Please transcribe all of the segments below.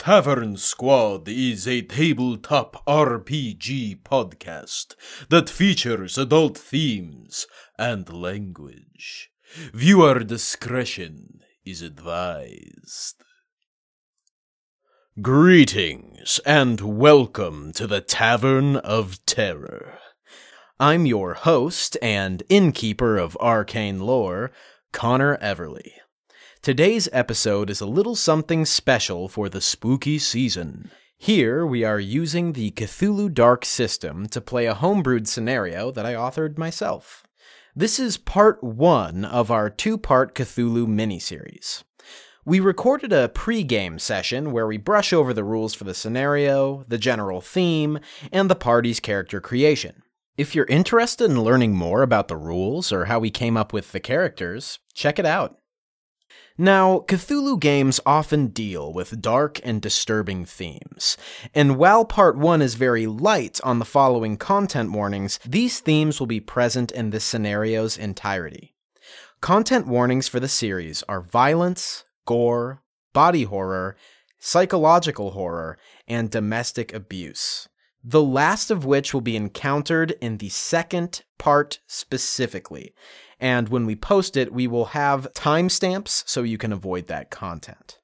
Tavern Squad is a tabletop RPG podcast that features adult themes and language. Viewer discretion is advised. Greetings and welcome to the Tavern of Terror. I'm your host and innkeeper of arcane lore, Connor Everly. Today's episode is a little something special for the spooky season. Here, we are using the Cthulhu Dark system to play a homebrewed scenario that I authored myself. This is part one of our two part Cthulhu miniseries. We recorded a pre-game session where we brush over the rules for the scenario, the general theme, and the party's character creation. If you're interested in learning more about the rules or how we came up with the characters, check it out. Now, Cthulhu games often deal with dark and disturbing themes, and while Part 1 is very light on the following content warnings, these themes will be present in this scenario's entirety. Content warnings for the series are violence, gore, body horror, psychological horror, and domestic abuse. The last of which will be encountered in the second part specifically, and when we post it, we will have timestamps so you can avoid that content.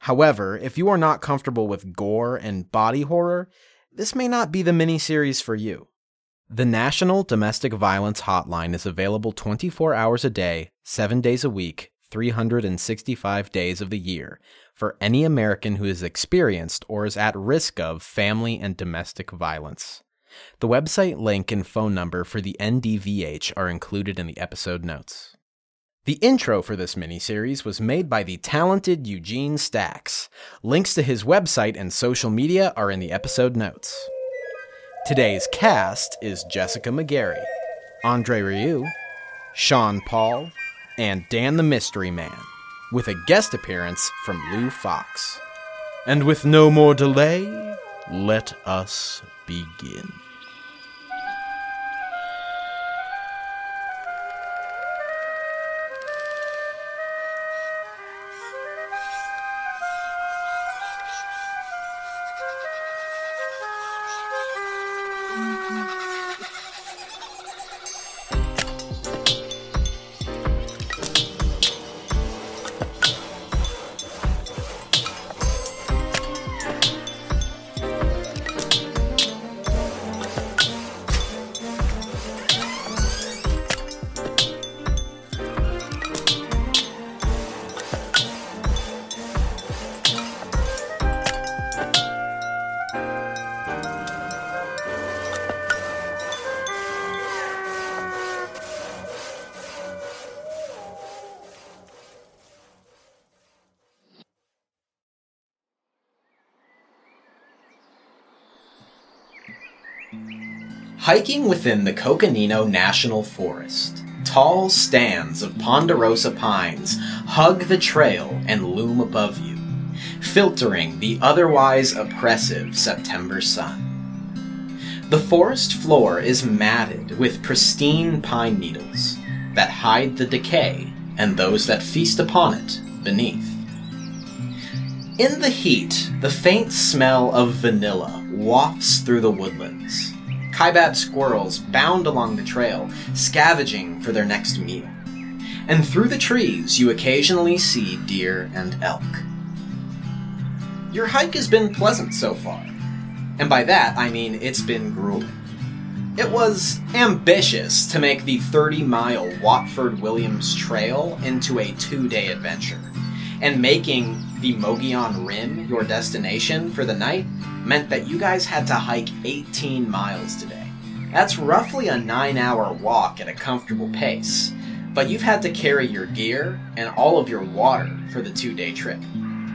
However, if you are not comfortable with gore and body horror, this may not be the miniseries for you. The National Domestic Violence Hotline is available 24 hours a day, 7 days a week, 365 days of the year for any American who has experienced or is at risk of family and domestic violence. The website link and phone number for the NDVH are included in the episode notes. The intro for this miniseries was made by the talented Eugene Stacks. Links to his website and social media are in the episode notes. Today's cast is Jessica McGarry, Andre Rieu, Sean Paul, and Dan the Mystery Man, with a guest appearance from Lou Fox. And with no more delay, let us begin. Hiking within the Coconino National Forest, tall stands of ponderosa pines hug the trail and loom above you, filtering the otherwise oppressive September sun. The forest floor is matted with pristine pine needles that hide the decay and those that feast upon it beneath. In the heat, the faint smell of vanilla wafts through the woodlands. Kaibab squirrels bound along the trail, scavenging for their next meal. And through the trees, you occasionally see deer and elk. Your hike has been pleasant so far. And by that, I mean it's been grueling. It was ambitious to make the 30 mile Watford Williams Trail into a two day adventure. And making the Mogollon Rim your destination for the night meant that you guys had to hike 18 miles today. That's roughly a 9 hour walk at a comfortable pace, but you've had to carry your gear and all of your water for the two day trip,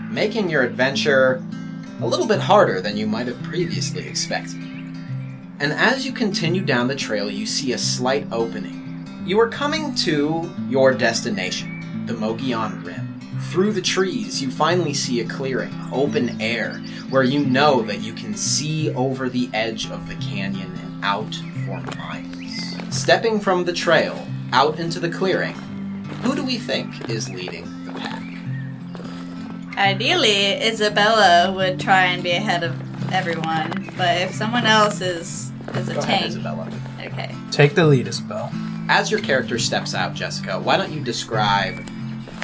making your adventure a little bit harder than you might have previously expected. And as you continue down the trail, you see a slight opening. You are coming to your destination, the Mogollon Rim. Through the trees, you finally see a clearing, open air, where you know that you can see over the edge of the canyon and out for miles. Stepping from the trail out into the clearing, who do we think is leading the pack? Ideally, Isabella would try and be ahead of everyone, but if someone else is is a Go ahead, tank, Isabella. okay. Take the lead, Isabel. As your character steps out, Jessica, why don't you describe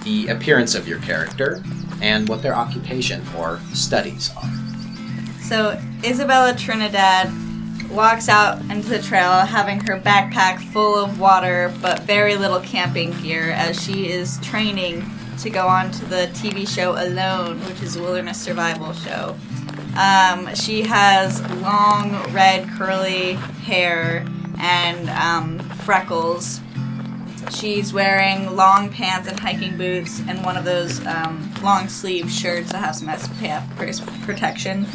the appearance of your character and what their occupation or studies are? So Isabella Trinidad walks out into the trail having her backpack full of water but very little camping gear as she is training to go on to the TV show Alone, which is a wilderness survival show. Um, she has long red curly hair and um, freckles. She's wearing long pants and hiking boots and one of those um, long sleeve shirts that have some SPF protection.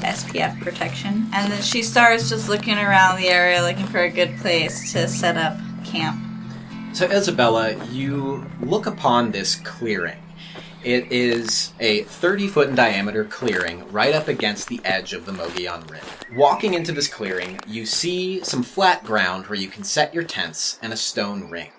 SPF protection. And then she starts just looking around the area looking for a good place to set up camp. So, Isabella, you look upon this clearing. It is a 30 foot in diameter clearing right up against the edge of the Mogollon Rim. Walking into this clearing, you see some flat ground where you can set your tents and a stone ring.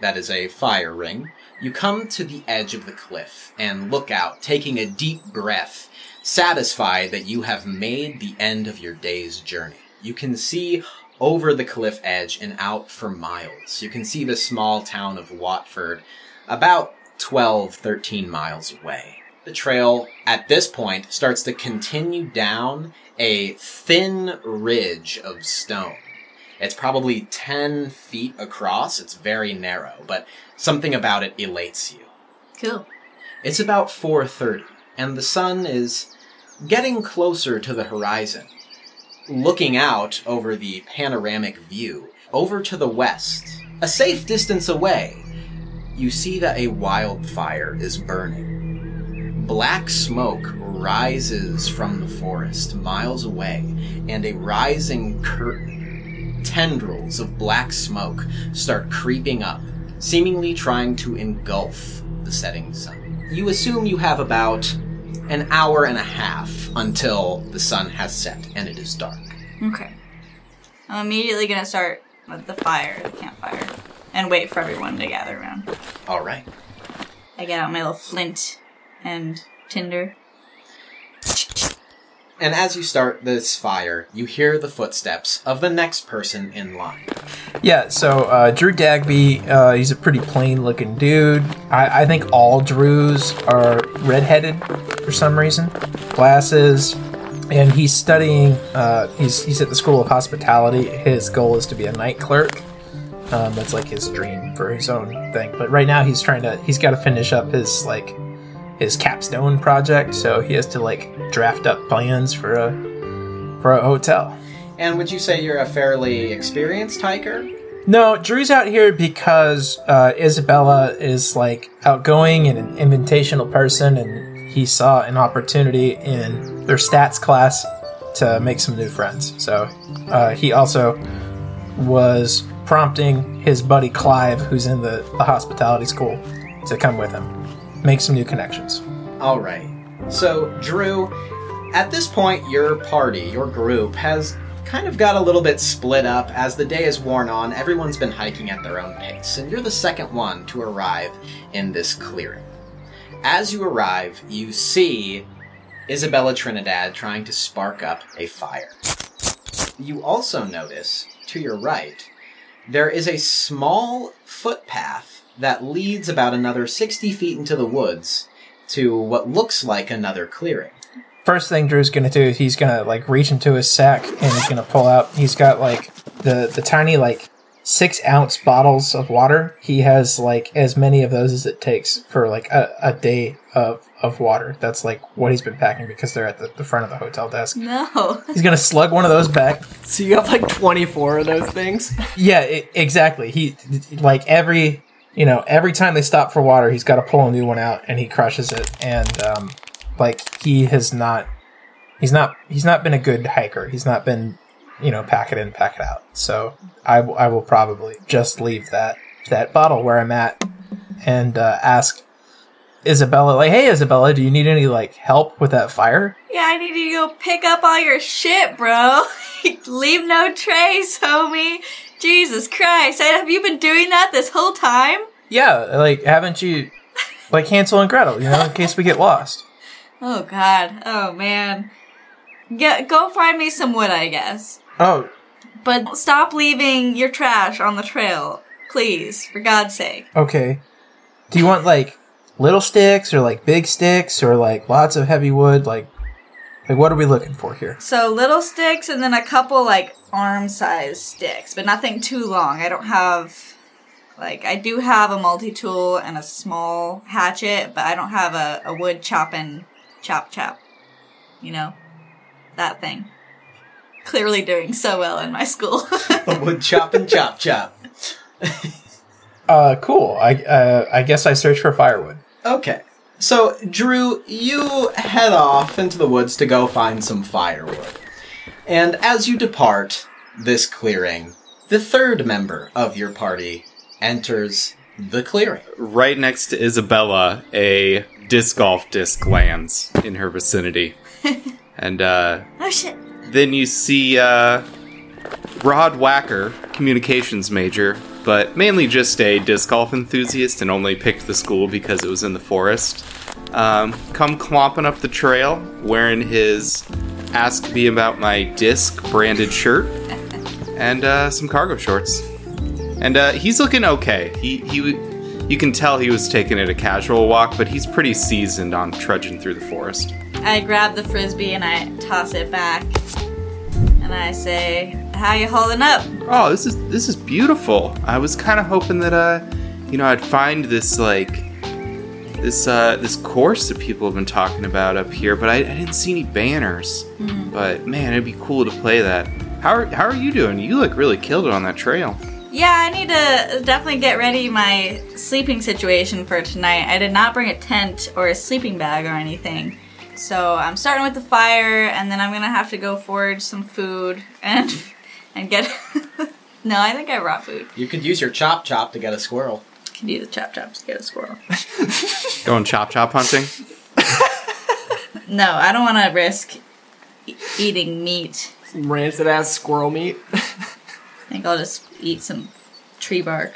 That is a fire ring. You come to the edge of the cliff and look out, taking a deep breath, satisfied that you have made the end of your day's journey. You can see over the cliff edge and out for miles. You can see the small town of Watford about 12, 13 miles away. The trail at this point starts to continue down a thin ridge of stone. It's probably 10 feet across. It's very narrow, but something about it elates you. Cool. It's about 4:30 and the sun is getting closer to the horizon. Looking out over the panoramic view, over to the west, a safe distance away, you see that a wildfire is burning. Black smoke rises from the forest miles away, and a rising curtain, tendrils of black smoke start creeping up, seemingly trying to engulf the setting sun. You assume you have about an hour and a half until the sun has set and it is dark. Okay. I'm immediately gonna start with the fire, the campfire, and wait for everyone to gather around. All right. I get out my little flint and tinder. And as you start this fire, you hear the footsteps of the next person in line. Yeah, so uh, Drew Dagby, uh, he's a pretty plain looking dude. I, I think all Drews are redheaded for some reason. Glasses. And he's studying, uh, he's, he's at the School of Hospitality. His goal is to be a night clerk. Um, that's like his dream for his own thing. But right now he's trying to, he's got to finish up his, like, his capstone project. So he has to, like, draft up plans for a, for a hotel. And would you say you're a fairly experienced hiker? No, Drew's out here because uh, Isabella is like outgoing and an invitational person, and he saw an opportunity in their stats class to make some new friends. So uh, he also was prompting his buddy Clive, who's in the, the hospitality school, to come with him, make some new connections. All right. So, Drew, at this point, your party, your group, has kind of got a little bit split up. As the day has worn on, everyone's been hiking at their own pace, and you're the second one to arrive in this clearing. As you arrive, you see Isabella Trinidad trying to spark up a fire. You also notice, to your right, there is a small footpath that leads about another 60 feet into the woods to what looks like another clearing. First thing Drew's gonna do is he's gonna like reach into his sack and he's gonna pull out. He's got like the the tiny like six ounce bottles of water. He has like as many of those as it takes for like a, a day of of water. That's like what he's been packing because they're at the, the front of the hotel desk. No. He's gonna slug one of those back. So you have like 24 of those things? Yeah, i exactly. He like every you know every time they stop for water, he's got to pull a new one out and he crushes it. And um, like he has not, he's not, he's not been a good hiker. He's not been, you know, pack it in, pack it out. So I, w- I will probably just leave that that bottle where I'm at and uh, ask Isabella, like, hey Isabella, do you need any like help with that fire? Yeah, I need you to go pick up all your shit, bro. Leave no trace, homie. Jesus Christ. Have you been doing that this whole time? Yeah, like haven't you like Hansel and Gretel, you know, in case we get lost. Oh God. Oh man. Get go find me some wood, I guess. Oh, But stop leaving your trash on the trail, please, for God's sake. okay. Do you want like little sticks or like big sticks or like lots of heavy wood? Like, like what are we looking for here? So little sticks and then a couple like arm-sized sticks, but nothing too long. I don't have like I do have a multi-tool and a small hatchet, but I don't have a, a wood chopping chop chop. You know? That thing. Clearly doing so well in my school. Wood chop and chop chop. Uh, cool. I uh, I guess I search for firewood. Okay. So, Drew, you head off into the woods to go find some firewood. And as you depart this clearing, the third member of your party enters the clearing. Right next to Isabella, a disc golf disc lands in her vicinity. and uh, oh shit. Then you see uh, Rod Wacker, communications major, but mainly just a disc golf enthusiast and only picked the school because it was in the forest. Um, come clomping up the trail wearing his Ask me about my disc branded shirt and uh, some cargo shorts. And uh, he's looking okay. He, he, you can tell he was taking it a casual walk, but he's pretty seasoned on trudging through the forest. I grab the frisbee and I toss it back. And I say, How you holding up? Oh, this is this is beautiful. I was kind of hoping that uh, you know, I'd find this like this uh this course that people have been talking about up here, but I, I didn't see any banners. But man, it'd be cool to play that. How are, how are you doing? You look really killed it on that trail. Yeah, I need to definitely get ready my sleeping situation for tonight. I did not bring a tent or a sleeping bag or anything. So I'm starting with the fire and then I'm gonna have to go forage some food and and get No, I think I brought food. You could use your chop chop to get a squirrel. Can use the chop chops to get a squirrel. Going chop chop hunting. No, I don't wanna risk e- eating meat. Some rancid ass squirrel meat. I think I'll just eat some tree bark.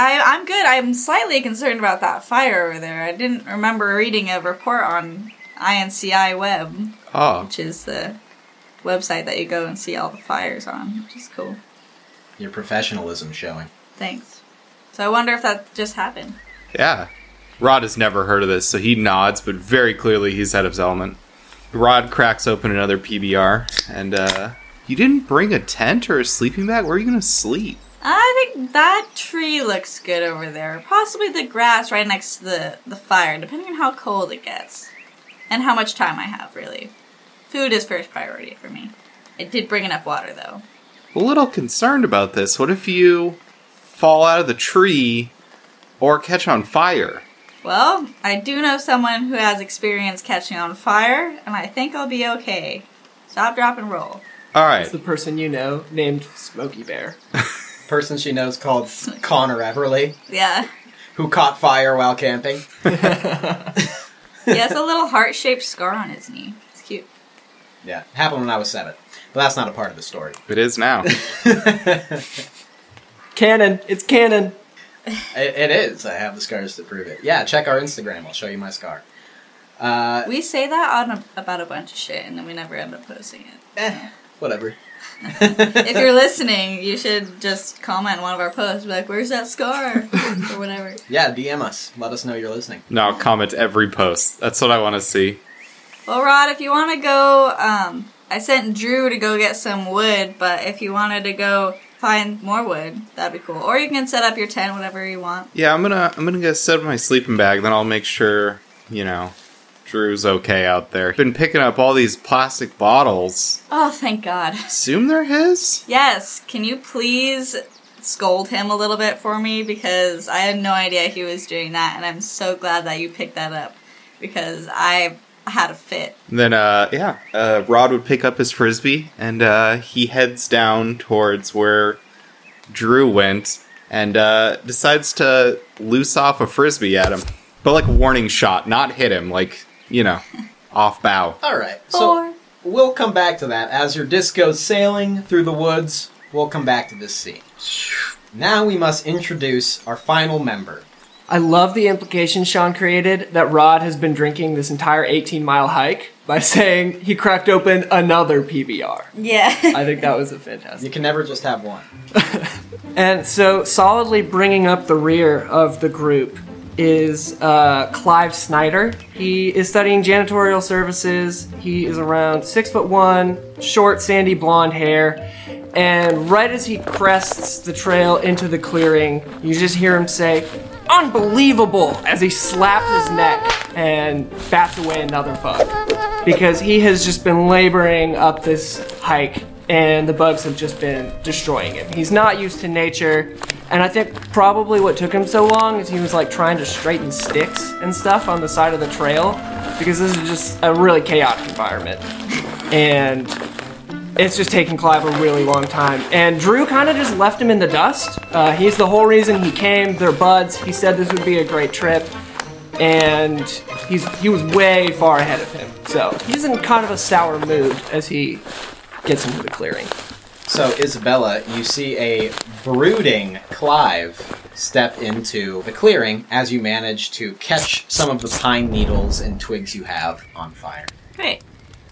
I, I'm good. I'm slightly concerned about that fire over there. I didn't remember reading a report on InciWeb, Oh, which is the website that you go and see all the fires on, which is cool. Your professionalism showing. Thanks. So I wonder if that just happened. yeah. Rod has never heard of this, so he nods, but very clearly he's out of his element. Rod cracks open another PBR, and uh, you didn't bring a tent or a sleeping bag. Where are you gonna sleep? I think that tree looks good over there. Possibly the grass right next to the, the fire, depending on how cold it gets. And how much time I have, really. Food is first priority for me. I did bring enough water, though. a little concerned about this. What if you fall out of the tree or catch on fire? Well, I do know someone who has experience catching on fire, and I think I'll be okay. Stop, drop, and roll. All right. It's the person you know named Smokey Bear. Person she knows called Connor Everly, Yeah. who caught fire while camping. He has a little heart shaped scar on his knee. It's cute. Yeah, happened when I was seven. But that's not a part of the story. It is now. Canon! It's canon! It, it is. I have the scars to prove it. Yeah, check our Instagram. I'll show you my scar. Uh, We say that on a, about a bunch of shit, and then we never end up posting it. eh, whatever. If you're listening, you should just comment one of our posts, be like, "Where's that scar?" or whatever. Yeah, DM us. Let us know you're listening. no, comment every post. That's what I want to see. Well, Rod, if you want to go, um, I sent Drew to go get some wood, but if you wanted to go find more wood, that'd be cool. Or you can set up your tent, whatever you want. Yeah, I'm gonna I'm gonna go set up my sleeping bag. Then I'll make sure you know Drew's okay out there. Been picking up all these plastic bottles. Oh, thank God. Assume they're his. Yes, can you please scold him a little bit for me because I had no idea he was doing that, and I'm so glad that you picked that up because I had a fit. Then, uh, yeah, uh, Rod would pick up his frisbee and uh, he heads down towards where Drew went and uh, decides to loose off a frisbee at him, but like a warning shot, not hit him, like you know, off bow. All right. So Or we'll come back to that as your disc goes sailing through the woods. We'll come back to this scene. Now we must introduce our final member. I love the implication Sean created that Rod has been drinking this entire 18 mile hike by saying he cracked open another PBR. Yeah. I think that was a fantastic. You can never just have one. And so, solidly bringing up the rear of the group is uh, Clive Snyder. He is studying janitorial services. He is around six foot one, short, sandy blonde hair. And right as he crests the trail into the clearing, you just hear him say, Unbelievable! as he slaps his neck and bats away another bug. Because he has just been laboring up this hike and the bugs have just been destroying him. He's not used to nature, and I think probably what took him so long is he was like trying to straighten sticks and stuff on the side of the trail because this is just a really chaotic environment. And it's just taking Clive a really long time. And Drew kind of just left him in the dust. Uh, he's the whole reason he came. They're buds. He said this would be a great trip. And he's he was way far ahead of him. So he's in kind of a sour mood as he gets into the clearing. So, Isabella, you see a brooding Clive step into the clearing as you manage to catch some of the pine needles and twigs you have on fire. Great.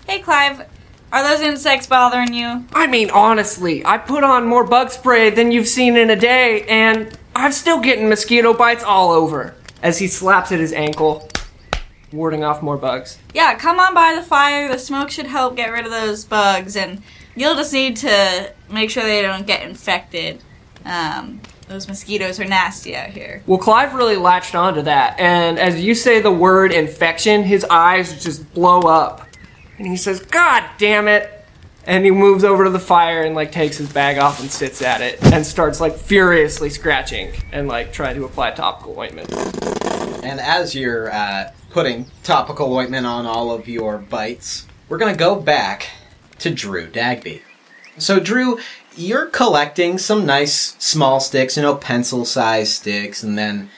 Hey, Clive. Are those insects bothering you? I mean, honestly, I put on more bug spray than you've seen in a day, and I'm still getting mosquito bites all over. As he slaps at his ankle, warding off more bugs. Yeah, come on by the fire. The smoke should help get rid of those bugs, and you'll just need to make sure they don't get infected. Um, those mosquitoes are nasty out here. Well, Clive really latched onto that, and as you say the word infection, his eyes just blow up. And he says, God damn it! And he moves over to the fire and like takes his bag off and sits at it and starts like furiously scratching and like trying to apply topical ointment. And as you're uh, putting topical ointment on all of your bites, we're going to go back to Drew Dagby. So, Drew, you're collecting some nice small sticks, you know, pencil sized sticks, and then,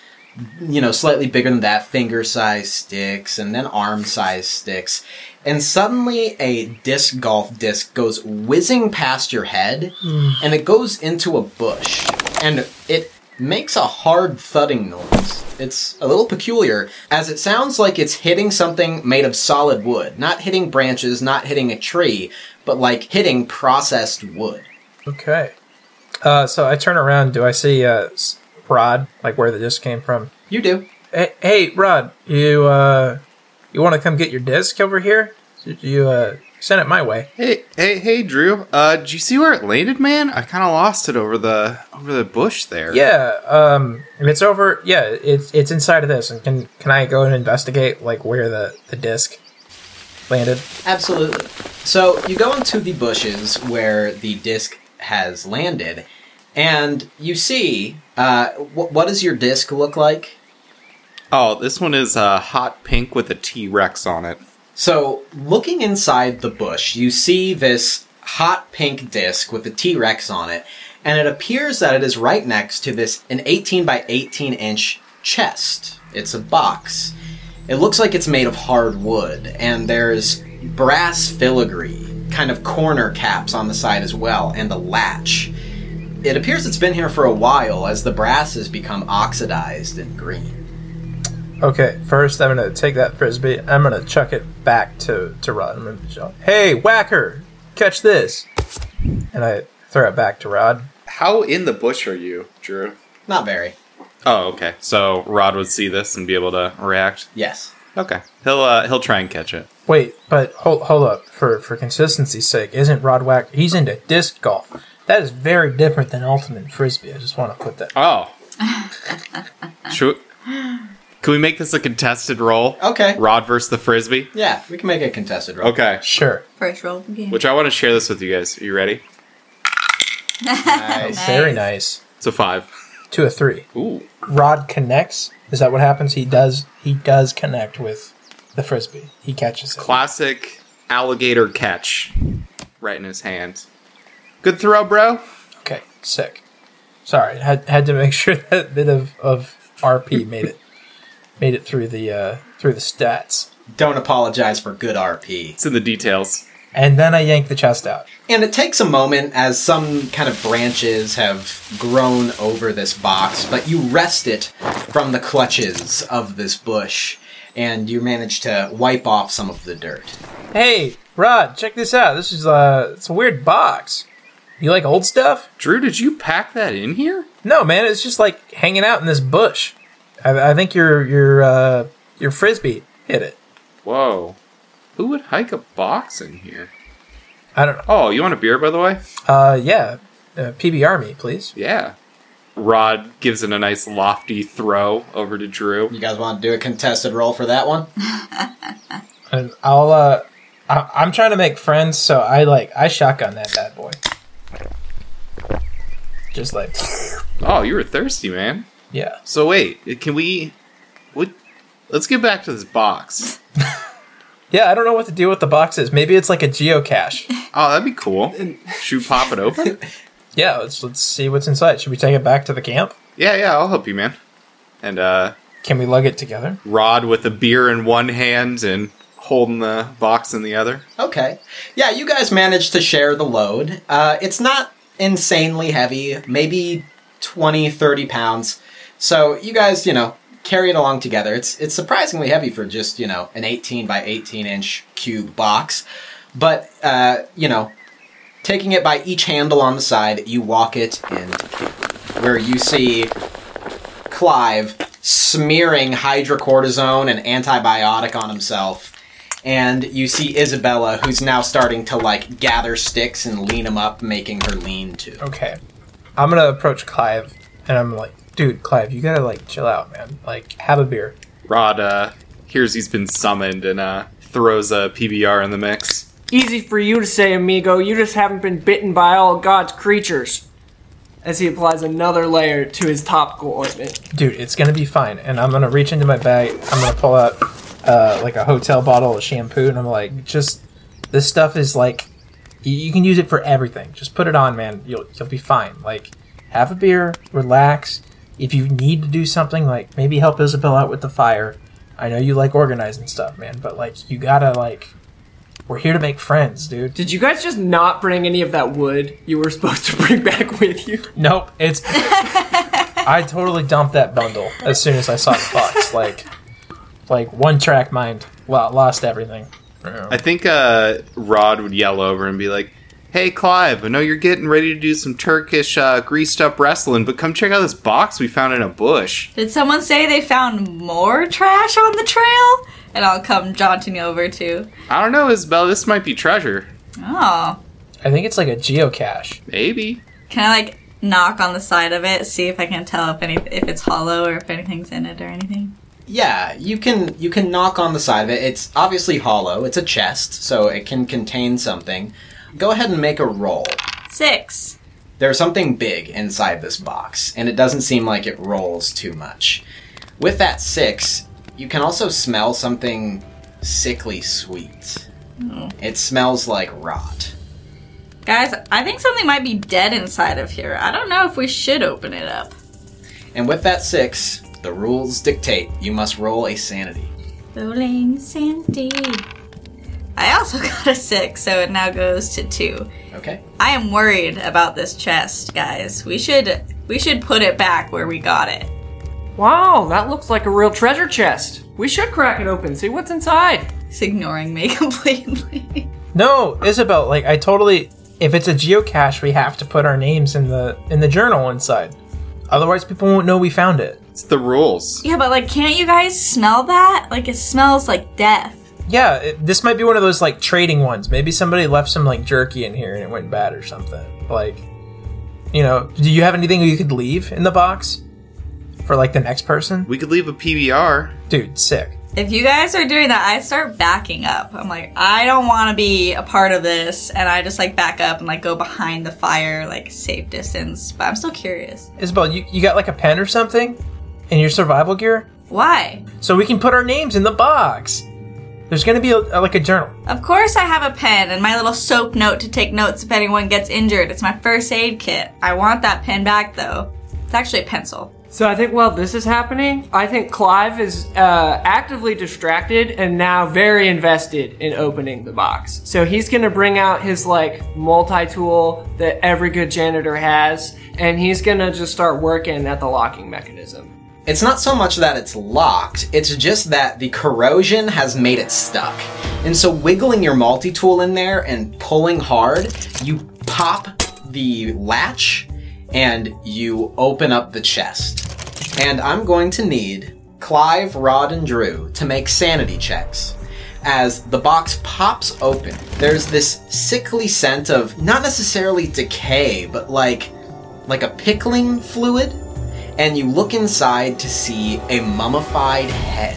you know, slightly bigger than that, finger sized sticks, and then arm sized sticks. And suddenly a disc golf disc goes whizzing past your head, hmm. and it goes into a bush. And it makes a hard thudding noise. It's a little peculiar, as it sounds like it's hitting something made of solid wood. Not hitting branches, not hitting a tree, but like hitting processed wood. Okay. Uh, so I turn around. Do I see uh, Rod, like where the disc came from? You do. Hey, hey Rod, you uh, you want to come get your disc over here? Did you uh, send it my way? Hey, hey, hey, Drew. Uh, did you see where it landed, man? I kind of lost it over the over the bush there. Yeah. Um, if it's over, yeah, it's it's inside of this. And can can I go and investigate like where the the disc landed? Absolutely. So you go into the bushes where the disc has landed, and you see uh, wh- what does your disc look like? Oh, this one is uh, hot pink with a T Rex on it. So, looking inside the bush, you see this hot pink disc with a T Rex on it, and it appears that it is right next to this an 18 by 18 inch chest. It's a box. It looks like it's made of hard wood, and there's brass filigree, kind of corner caps on the side as well, and a latch. It appears it's been here for a while as the brass has become oxidized and green. Okay, first I'm gonna take that frisbee. I'm gonna chuck it back to to Rod. I'm gonna shout, "Hey, whacker, catch this!" And I throw it back to Rod. How in the bush are you, Drew? Not very. Oh, okay. So Rod would see this and be able to react. Yes. Okay, he'll uh, he'll try and catch it. Wait, but hold hold up. For for consistency's sake, isn't Rod Whack? He's into disc golf. That is very different than ultimate frisbee. I just want to put that. Oh, should can we make this a contested roll? Okay. Rod versus the frisbee. Yeah, we can make a contested roll. Okay. Sure. First roll of the game. Which I want to share this with you guys. Are you ready? Nice. Very nice. It's a five. To a three. Ooh. Rod connects. Is that what happens? He does. He does connect with the frisbee. He catches it. Classic alligator catch. Right in his hand. Good throw, bro. Okay, sick. Sorry, had had to make sure that bit of, of RP made it made it through the uh, through the stats. Don't apologize for good RP. It's in the details. and then I yank the chest out. And it takes a moment as some kind of branches have grown over this box, but you wrest it from the clutches of this bush, and you manage to wipe off some of the dirt. Hey, Rod, check this out. This is uh, it's a weird box. You like old stuff? Drew, did you pack that in here? No, man. It's just like hanging out in this bush. I, I think your your uh, your frisbee hit it. Whoa. Who would hike a box in here? I don't know. Oh, you want a beer, by the way? Uh, yeah. Uh, PBR me, please. Yeah. Rod gives it a nice lofty throw over to Drew. You guys want to do a contested roll for that one? And I'll uh, I, I'm trying to make friends, so I like I shotgun that bad boy. Just like, Oh, you were thirsty, man. Yeah. So wait, can we? What? Let's get back to this box. Yeah, I don't know what to do with the boxes. Maybe it's like a geocache. Oh, that'd be cool. Should we pop it open? yeah, let's let's see what's inside. Should we take it back to the camp? yeah, yeah, I'll help you, man. And uh, Can we lug it together? Rod with a beer in one hand and holding the box in the other. Okay. Yeah, you guys managed to share the load. Uh, it's not insanely heavy, maybe 20, 30 pounds. So you guys, you know, carry it along together. It's it's surprisingly heavy for just, you know, an 18 by 18 inch cube box. But, uh, you know, taking it by each handle on the side, you walk it and where you see Clive smearing hydrocortisone and antibiotic on himself. And you see Isabella, who's now starting to like gather sticks and lean them up, making her lean-to. Okay. I'm gonna approach Clive, and I'm like, dude, Clive, you gotta like chill out, man. Like, have a beer. Rod uh, hears he's been summoned and uh, throws a PBR in the mix. Easy for you to say, amigo. You just haven't been bitten by all God's creatures. As he applies another layer to his topical ointment. Dude, it's gonna be fine. And I'm gonna reach into my bag. I'm gonna pull out uh, like a hotel bottle of shampoo, and I'm like, just this stuff is like, you, you can use it for everything. Just put it on, man. You'll you'll be fine. Like, have a beer, relax. If you need to do something, like maybe help Isabel out with the fire. I know you like organizing stuff, man, but like you gotta like, we're here to make friends, dude. Did you guys just not bring any of that wood you were supposed to bring back with you? Nope, it's. I totally dumped that bundle as soon as I saw the box. Like, like one track mind. Lost everything. I think uh, Rod would yell over and be like, "Hey, Clive, I know you're getting ready to do some Turkish uh, greased up wrestling, but come check out this box we found in a bush." Did someone say they found more trash on the trail? And I'll come jaunting over too. I don't know, Isabel. This might be treasure. Oh. I think it's like a geocache. Maybe. Can I like knock on the side of it, see if I can tell if any if it's hollow or if anything's in it or anything? Yeah, you can you can knock on the side of it. It's obviously hollow. It's a chest, so it can contain something. Go ahead and make a roll. Six. There's something big inside this box, and it doesn't seem like it rolls too much. With that six, you can also smell something sickly sweet. It smells like rot. Guys, I think something might be dead inside of here. I don't know if we should open it up. And with that six, the rules dictate you must roll a sanity. Rolling Sandy. I also got a six, so it now goes to two. Okay? I am worried about this chest, guys. We should we should put it back where we got it. Wow, that looks like a real treasure chest. We should crack it open, see what's inside. He's ignoring me completely. No, Isabel. Like I totally. If it's a geocache, we have to put our names in the in the journal inside. Otherwise, people won't know we found it. It's the rules. yeah, but like, can't you guys smell that? Like, it smells like death. Yeah, it, this might be one of those like trading ones. Maybe somebody left some like jerky in here and it went bad or something. Like, you know, do you have anything you could leave in the box for like the next person? We could leave a PBR. Dude, sick. If you guys are doing that, I start backing up. I'm like, I don't want to be a part of this, and I just like back up and like go behind the fire, like safe distance. But I'm still curious. Isabel, you, you got like a pen or something in your survival gear? Why? So we can put our names in the box. There's gonna be a, a- like a journal. Of course, I have a pen and my little soap note to take notes if anyone gets injured. It's my first aid kit. I want that pen back though. It's actually a pencil. So I think while this is happening, I think Clive is uh, actively distracted and now very invested in opening the box. So he's gonna bring out his like multi-tool that every good janitor has, and he's gonna just start working at the locking mechanism. It's not so much that it's locked, it's just that the corrosion has made it stuck. And so wiggling your multi-tool in there and pulling hard, you pop the latch and you open up the chest. And I'm going to need Clive, Rod, and Drew to make sanity checks. As the box pops open, there's this sickly scent of not necessarily decay, but like like a pickling fluid and you look inside to see a mummified head.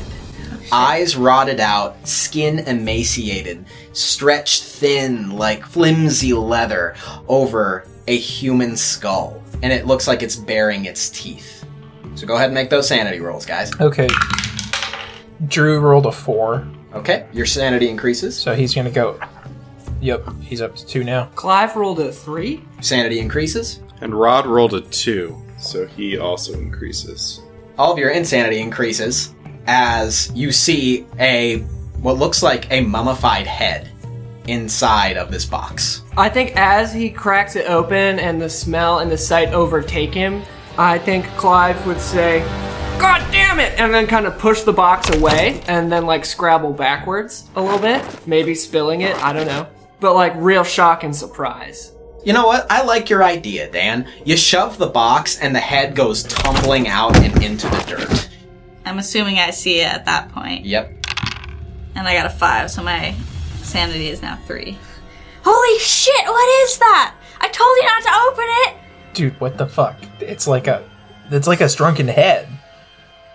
Eyes rotted out, skin emaciated, stretched thin like flimsy leather over a human skull. And it looks like it's baring its teeth. So go ahead and make those sanity rolls, guys. Okay. Drew rolled a four, Okay, your sanity increases. so he's gonna go. Yep, he's up to two now. Clive rolled a three. Sanity increases. And Rod rolled a two, so he also increases. all of your insanity increases as you see a what looks like a mummified head inside of this box. I think as he cracks it open and the smell and the sight overtake him, I think Clive would say, God damn it! And then kind of push the box away and then like scrabble backwards a little bit, maybe spilling it, I don't know. But like real shock and surprise. You know what? I like your idea, Dan. You shove the box and the head goes tumbling out and into the dirt. I'm assuming I see it at that point. Yep. And I got a five, so my sanity is now three. Holy shit, what is that? I told you not to open it! Dude, what the fuck? It's like a, it's like a shrunken head.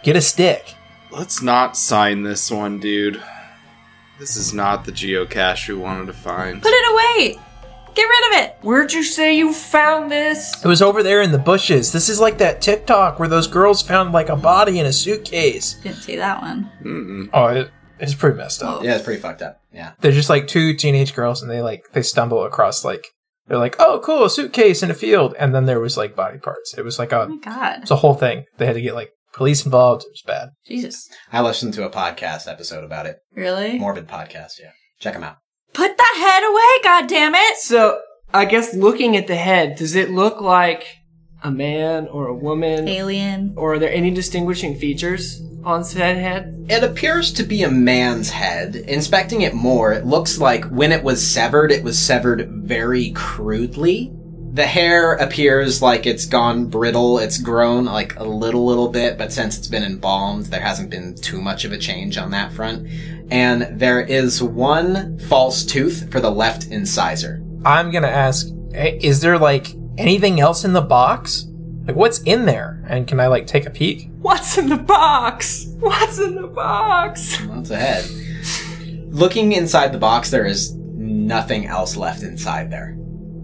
Get a stick. Let's not sign this one, dude. This is not the geocache we wanted to find. Put it away! Get rid of it! Where'd you say you found this? It was over there in the bushes. This is like that TikTok where those girls found like a body in a suitcase. Didn't see that one. Mm-mm. Oh, it, it's pretty messed up. Yeah, it's pretty fucked up. Yeah. They're just like two teenage girls, and they like they stumble across like they're like, oh, cool, a suitcase in a field, and then there was like body parts. It was like a Oh my god. it's a whole thing. They had to get like police involved. It was bad. Jesus. I listened to a podcast episode about it. Really? Morbid podcast, yeah. Check them out. Put the head away, god damn it! So, I guess looking at the head, does it look like a man or a woman? Alien. Or are there any distinguishing features on said head? It appears to be a man's head. Inspecting it more, it looks like when it was severed, it was severed very crudely. The hair appears like it's gone brittle. It's grown like a little, little bit, but since it's been embalmed, there hasn't been too much of a change on that front. And there is one false tooth for the left incisor. I'm gonna ask, is there like anything else in the box? Like what's in there? And can I like take a peek? What's in the box? What's in the box? That's a head. Looking inside the box, there is nothing else left inside there.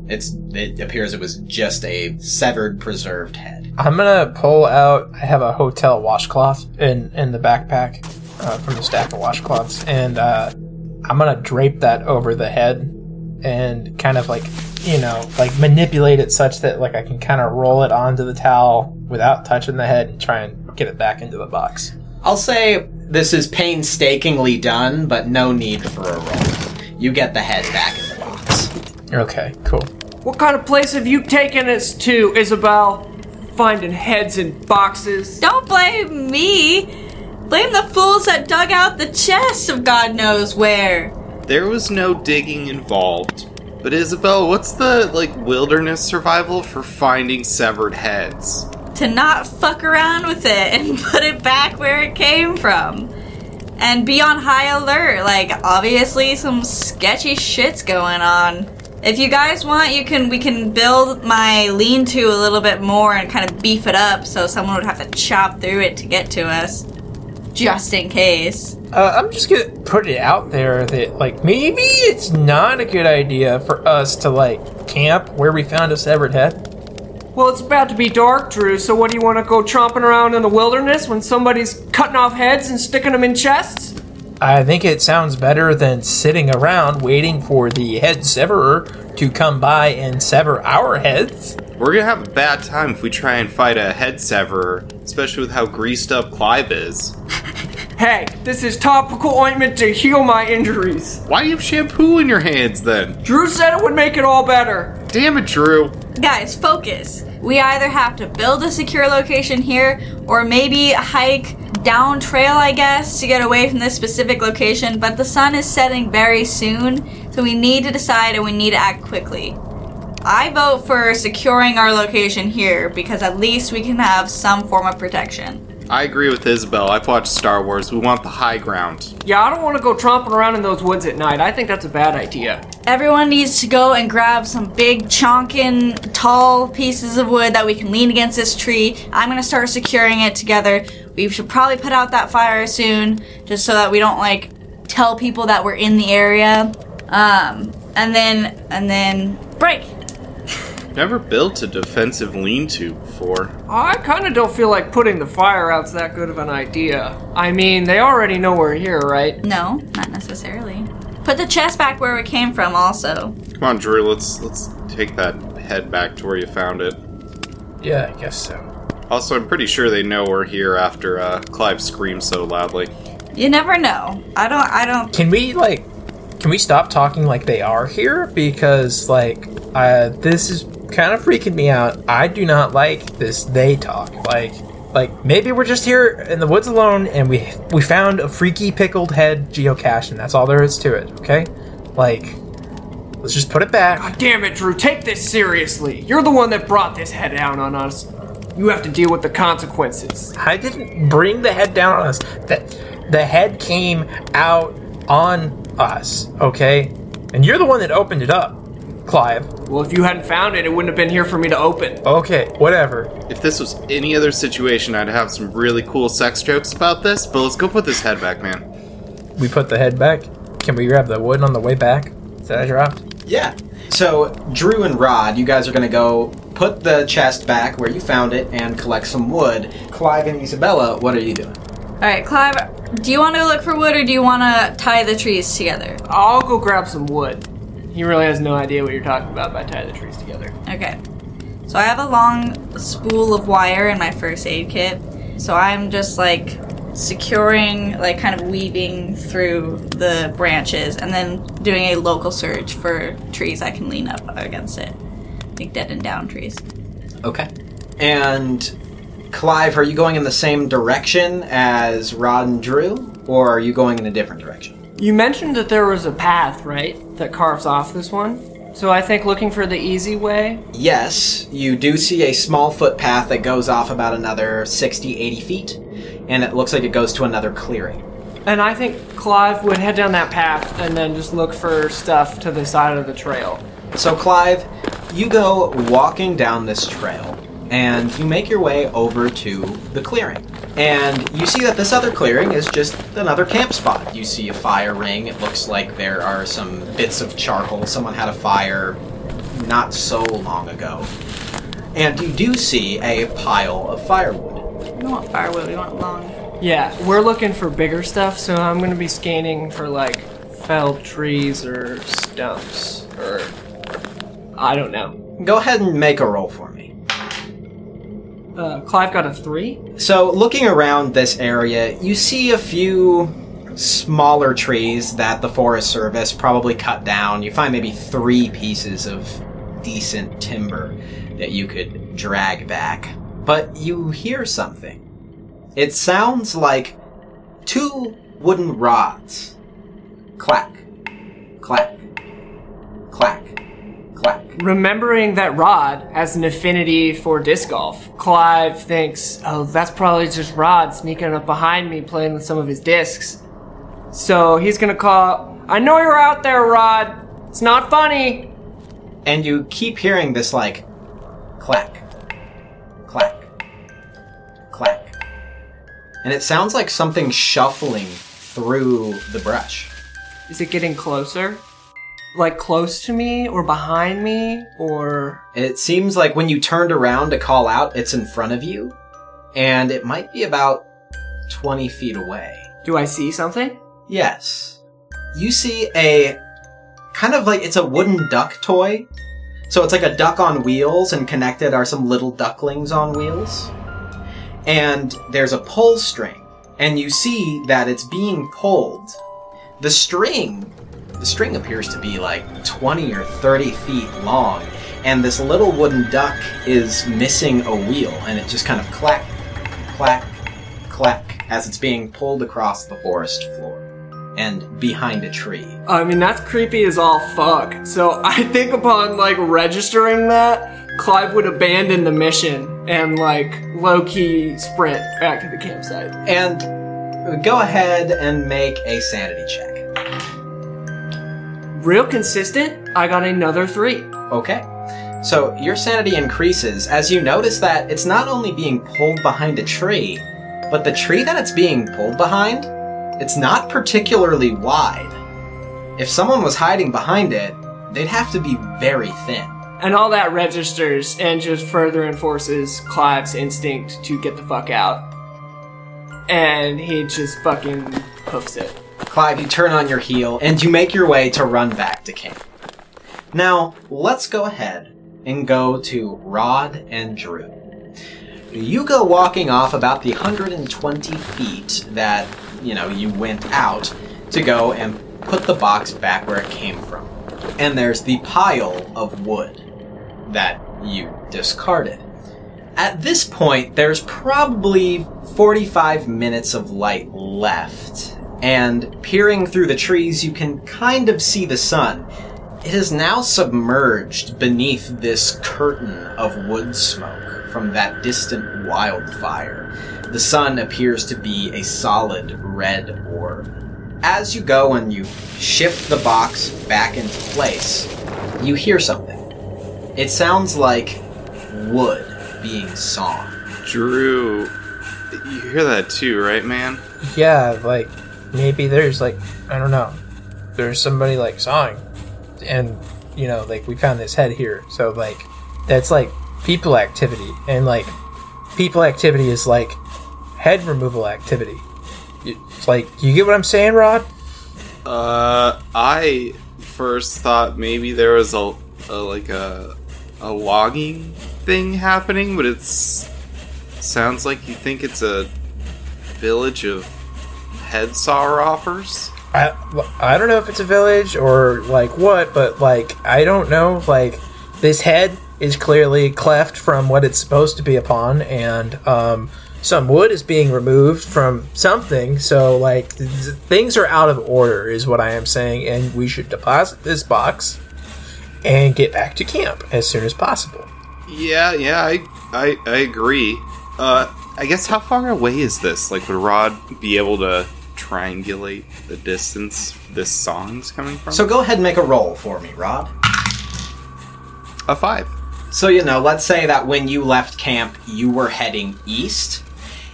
It's, it appears it was just a severed, preserved head. I'm gonna pull out. I have a hotel washcloth in in the backpack uh, from the stack of washcloths, and uh, I'm gonna drape that over the head and kind of like you know like manipulate it such that like I can kind of roll it onto the towel without touching the head and try and get it back into the box. I'll say this is painstakingly done, but no need for a roll. You get the head back in the box. Okay, cool. What kind of place have you taken us to, Isabel? Finding heads in boxes. Don't blame me! Blame the fools that dug out the chest of God knows where! There was no digging involved. But Isabel, what's the like wilderness survival for finding severed heads? To not fuck around with it and put it back where it came from. And be on high alert. Like, obviously, some sketchy shit's going on. If you guys want, you can we can build my lean-to a little bit more and kind of beef it up so someone would have to chop through it to get to us. Just in case. Uh, I'm just gonna put it out there that like maybe it's not a good idea for us to like camp where we found a severed head. Well, it's about to be dark, Drew, so what do you want to go tromping around in the wilderness when somebody's cutting off heads and sticking them in chests? I think it sounds better than sitting around waiting for the head severer to come by and sever our heads. We're gonna have a bad time if we try and fight a head severer especially with how greased up Clive is. Hey, this is topical ointment to heal my injuries. Why do you have shampoo in your hands then? Drew said it would make it all better. Damn it, Drew. Guys, focus. We either have to build a secure location here, or maybe hike down trail, I guess, to get away from this specific location. But the sun is setting very soon, so we need to decide and we need to act quickly. I vote for securing our location here because at least we can have some form of protection. I agree with Isabel. I've watched Star Wars. We want the high ground. Yeah, I don't want to go tromping around in those woods at night. I think that's a bad idea. Everyone needs to go and grab some big, chonkin, tall pieces of wood that we can lean against this tree. I'm gonna start securing it together. We should probably put out that fire soon, just so that we don't like tell people that we're in the area. Um, and then and then break. Never built a defensive lean to before. I kind of don't feel like putting the fire out's that good of an idea. I mean, they already know we're here, right? No, not necessarily. Put the chest back where it came from. Also, Come on, Drew. Let's let's take that head back to where you found it. Yeah, I guess so. Also, I'm pretty sure they know we're here after uh, Clive screams so loudly. you never know. I don't. I don't. Can we like can we stop talking like they are here because like uh this is kind of freaking me out. I do not like this they talk. Like like maybe we're just here in the woods alone and we we found a freaky pickled head geocache and that's all there is to it, okay? Like let's just put it back. God damn it, Drew, take this seriously. You're the one that brought this head down on us. You have to deal with the consequences. I didn't bring the head down on us. That the head came out on us, okay? And you're the one that opened it up, Clive. Well, if you hadn't found it, it wouldn't have been here for me to open. Okay, whatever. If this was any other situation, I'd have some really cool sex jokes about this, but let's go put this head back, man. We put the head back. Can we grab the wood on the way back that I dropped? Yeah. So, Drew and Rod, you guys are going to go put the chest back where you found it and collect some wood. Clive and Isabella, what are you doing? All right, Clive. Do you want to look for wood or do you want to tie the trees together? I'll go grab some wood. He really has no idea what you're talking about by tying the trees together. Okay. So I have a long spool of wire in my first aid kit. So I'm just like securing, like kind of weaving through the branches and then doing a local search for trees I can lean up against it. Like dead and down trees. Okay. And Clive, are you going in the same direction as Rod and Drew, or are you going in a different direction? You mentioned that there was a path, right, that carves off this one. So I think looking for the easy way. Yes, you do see a small footpath that goes off about another 60, 80 feet, and it looks like it goes to another clearing. And I think Clive would head down that path and then just look for stuff to the side of the trail. So, Clive, you go walking down this trail, and you make your way over to the clearing. And you see that this other clearing is just another camp spot. You see a fire ring. It looks like there are some bits of charcoal. Someone had a fire not so long ago. And you do see a pile of firewood. We don't want firewood, we want long. Yeah, we're looking for bigger stuff, so I'm gonna be scanning for like felled trees or stumps or I don't know. Go ahead and make a roll for me. Uh, Clive got a three. So, looking around this area, you see a few smaller trees that the Forest Service probably cut down. You find maybe three pieces of decent timber that you could drag back. But you hear something. It sounds like two wooden rods. Clack, clack, clack, Remembering that Rod has an affinity for disc golf, Clive thinks, oh, that's probably just Rod sneaking up behind me playing with some of his discs. So he's gonna call, I know you're out there, Rod. It's not funny. and you keep hearing this like clack, clack, clack. And it sounds like something shuffling through the brush. Is it getting closer? Like close to me or behind me or. It seems like when you turned around to call out, it's in front of you, and it might be about 20 feet away. Do I see something? Yes. You see a kind of like it's a wooden duck toy. So it's like a duck on wheels, and connected are some little ducklings on wheels. and there's a pull string, and you see that it's being pulled. The string, the string appears to be like 20 or 30 feet long, and this little wooden duck is missing a wheel, and it just kind of clack, clack, clack as it's being pulled across the forest floor and behind a tree. I mean, that's creepy as all fuck. So I think upon like registering that, Clive would abandon the mission and like low key sprint back to the campsite. And go ahead and make a sanity check. Real consistent, I got another three. Okay. So your sanity increases as you notice that it's not only being pulled behind a tree, but the tree that it's being pulled behind, it's not particularly wide. If someone was hiding behind it, they'd have to be very thin. And all that registers and just further enforces Clive's instinct to get the fuck out. And he just fucking hoofs it. Clive, you turn on your heel and you make your way to run back to camp. Now, let's go ahead and go to Rod and Drew. You go walking off about the 120 feet that, you know, you went out to go and put the box back where it came from. And there's the pile of wood that you discarded. At this point, there's probably 45 minutes of light left, and peering through the trees, you can kind of see the sun. It is now submerged beneath this curtain of wood smoke from that distant wildfire. The sun appears to be a solid red orb. As you go and you shift the box back into place, you hear something. It sounds like wood being sawn. Drew, you hear that too, right, man? Yeah, like maybe there's like I don't know. There's somebody like sawing, and you know, like we found this head here, so like that's like people activity, and like people activity is like head removal activity. It's like you get what I'm saying, Rod? Uh, I first thought maybe there was a, a like a a logging thing happening, but it's sounds like you think it's a village of head sawer offers. I, I don't know if it's a village or like what, but like I don't know. Like this head is clearly cleft from what it's supposed to be upon, and um, some wood is being removed from something. So like th- th- things are out of order, is what I am saying, and we should deposit this box and get back to camp as soon as possible. Yeah, yeah, I I, I agree. Uh, I guess how far away is this? Like, would Rod be able to triangulate the distance this song's coming from? So go ahead and make a roll for me, Rod. a five. So, you know, let's say that when you left camp, you were heading east.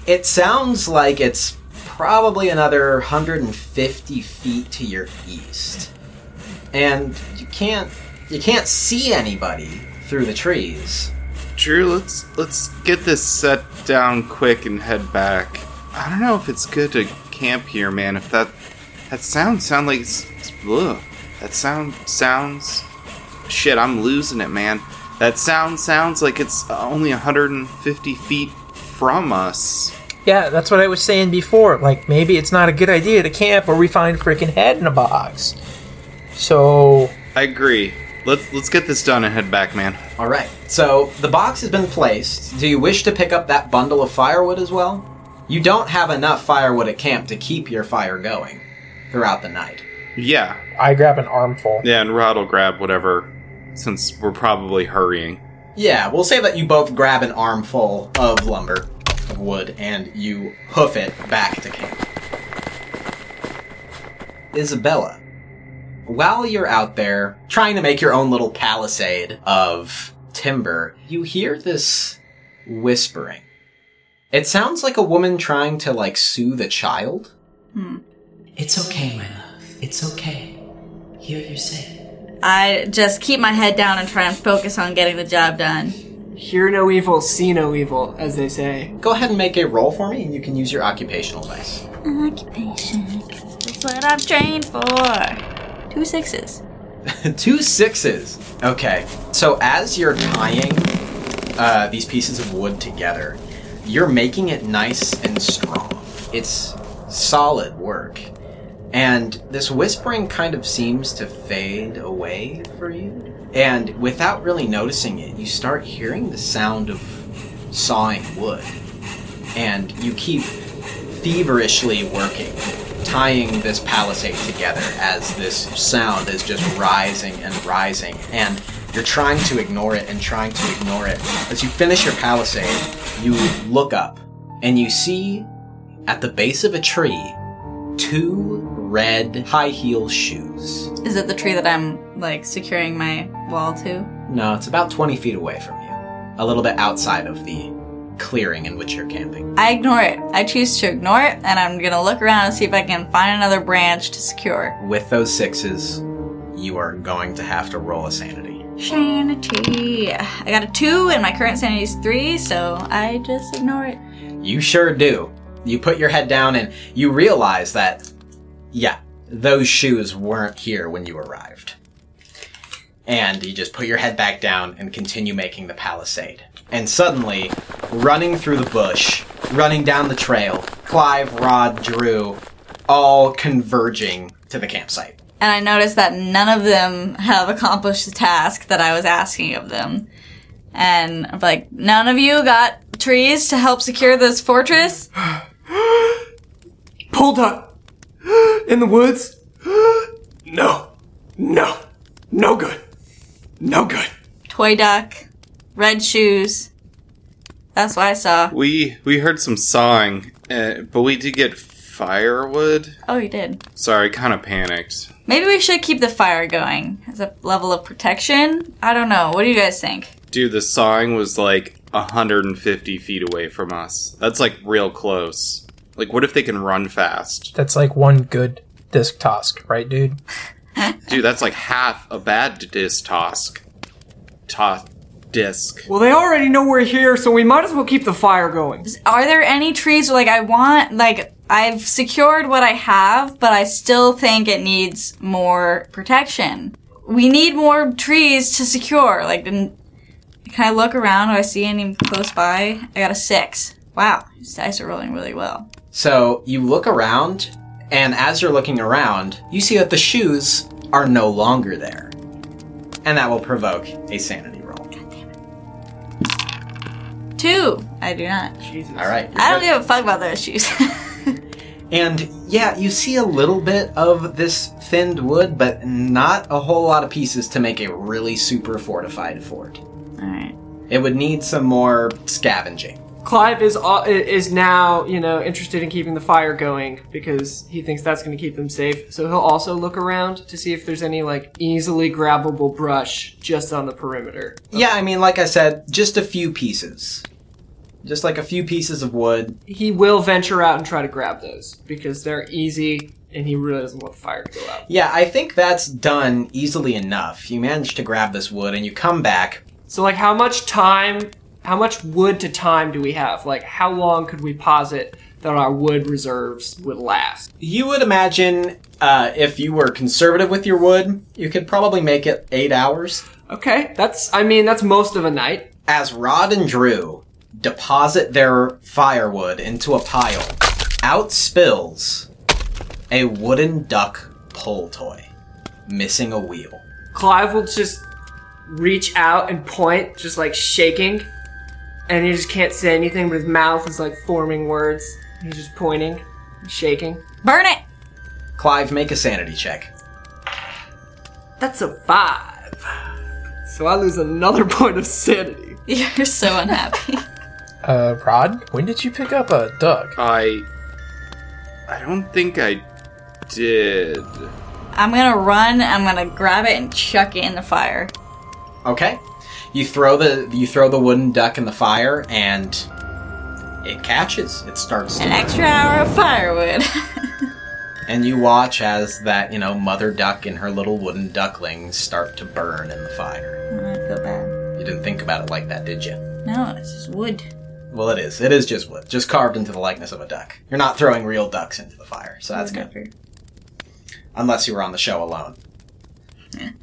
It sounds like it's probably another 150 feet to your east. And you can't you can't see anybody through the trees. Drew, let's let's get this set down quick and head back. I don't know if it's good to camp here, man. If that that sound sound like it's, it's ugh. that sound sounds shit. I'm losing it, man. That sound sounds like it's only 150 feet from us. Yeah, that's what I was saying before. Like maybe it's not a good idea to camp where we find freaking head in a box. So I agree. Let's let's get this done and head back, man. All right. So the box has been placed. Do you wish to pick up that bundle of firewood as well? You don't have enough firewood at camp to keep your fire going throughout the night. Yeah, I grab an armful. yeah, and Rod will grab whatever, since we're probably hurrying. Yeah, we'll say that you both grab an armful of lumber, of wood, and you hoof it back to camp. Isabella, while you're out there trying to make your own little palisade of timber, you hear this whispering. It sounds like a woman trying to like soothe a child. It's okay, my love. It's okay. Here you're safe. I just keep my head down and try and focus on getting the job done. Hear no evil, see no evil, as they say. Go ahead and make a roll for me, and you can use your occupational dice. Occupation. That's what I'm trained for. Two sixes. Two sixes. Okay. So as you're tying uh, these pieces of wood together, you're making it nice and strong. It's solid work. And this whispering kind of seems to fade away for you. And without really noticing it, you start hearing the sound of sawing wood. And you keep feverishly working, tying this palisade together as this sound is just rising and rising. And you're trying to ignore it and trying to ignore it. As you finish your palisade, you look up and you see at the base of a tree two red high heel shoes. Is it the tree that I'm like securing my wall to? No, it's about 20 feet away from you, a little bit outside of the clearing in which you're camping. I ignore it. I choose to ignore it, and I'm gonna look around and see if I can find another branch to secure. With those sixes, you are going to have to roll a sanity. Sanity. I got a two, and my current sanity is three, so I just ignore it. You sure do. You put your head down and you realize that, yeah, those shoes weren't here when you arrived. And you just put your head back down and continue making the palisade. And suddenly, running through the bush, running down the trail, Clive, Rod, Drew, all converging to the campsite. And I noticed that none of them have accomplished the task that I was asking of them. And I'm like, none of you got trees to help secure this fortress? Pull duck in the woods. no, no, no good, no good. Toy duck, red shoes. That's what I saw. We we heard some sawing, uh, but we did get firewood. Oh, you did. Sorry, kind of panicked. Maybe we should keep the fire going as a level of protection. I don't know. What do you guys think? Dude, the sawing was like 150 feet away from us. That's like real close. Like, what if they can run fast? That's like one good disc task, right, dude? Dude, that's like half a bad disc task. Ta- disc. Well, they already know we're here, so we might as well keep the fire going. Are there any trees like I want like I've secured what I have, but I still think it needs more protection. We need more trees to secure. Like, can I look around? Do I see any close by? I got a six. Wow, these dice are rolling really well. So you look around, and as you're looking around, you see that the shoes are no longer there. And that will provoke a sanity roll. Two. I do not. Jesus. All right. I don't give a fuck about those shoes. And yeah, you see a little bit of this thinned wood, but not a whole lot of pieces to make a really super fortified fort. Alright. It would need some more scavenging. Clive is uh, is now you know interested in keeping the fire going because he thinks that's going to keep them safe. So he'll also look around to see if there's any like easily grabbable brush just on the perimeter. Yeah, I mean, like I said, just a few pieces. Just like a few pieces of wood. He will venture out and try to grab those because they're easy, and he really doesn't want the fire to go out. Yeah, I think that's done easily enough. You manage to grab this wood and you come back. So like, how much time? How much wood to time do we have? Like, how long could we posit that our wood reserves would last? You would imagine uh, if you were conservative with your wood, you could probably make it eight hours. Okay, that's I mean that's most of a night. As Rod and Drew deposit their firewood into a pile, out spills a wooden duck pull toy, missing a wheel. Clive will just reach out and point, just like shaking, and he just can't say anything, but his mouth is like forming words. He's just pointing, shaking. Burn it! Clive, make a sanity check. That's a five. So I lose another point of sanity. You're so unhappy. Uh, Rod, when did you pick up a duck? I. I don't think I did. I'm gonna run, I'm gonna grab it and chuck it in the fire. Okay. You throw the you throw the wooden duck in the fire and it catches. It starts to An extra hour of firewood. and you watch as that, you know, mother duck and her little wooden ducklings start to burn in the fire. I feel bad. You didn't think about it like that, did you? No, it's just wood. Well, it is. It is just wood, just carved into the likeness of a duck. You're not throwing real ducks into the fire, so that's good. Whatever. Unless you were on the show alone.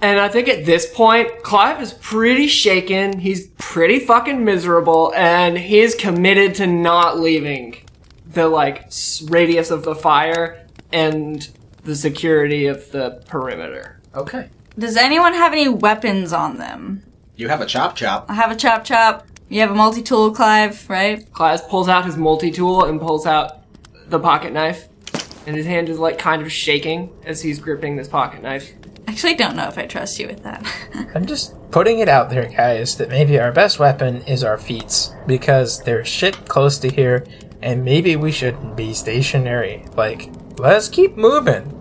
And I think at this point, Clive is pretty shaken. He's pretty fucking miserable, and he is committed to not leaving the like radius of the fire and the security of the perimeter. Okay. Does anyone have any weapons on them? You have a chop chop. I have a chop chop. You have a multi tool, Clive, right? Clive pulls out his multi-tool and pulls out the pocket knife, and his hand is like kind of shaking as he's gripping this pocket knife. Actually, don't know if I trust you with that. I'm just putting it out there, guys, that maybe our best weapon is our feet because there's shit close to here, and maybe we shouldn't be stationary. Like, let's keep moving.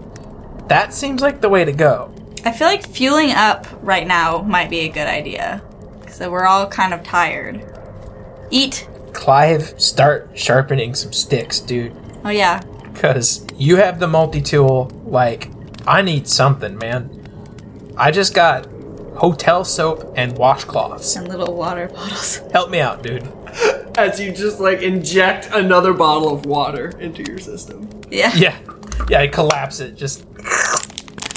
That seems like the way to go. I feel like fueling up right now might be a good idea. So we're all kind of tired. Eat. Clive, start sharpening some sticks, dude. Oh, yeah. Because you have the multi tool. Like, I need something, man. I just got hotel soap and washcloths. And little water bottles. Help me out, dude. As you just like inject another bottle of water into your system. Yeah. Yeah. Yeah, I collapse it. Just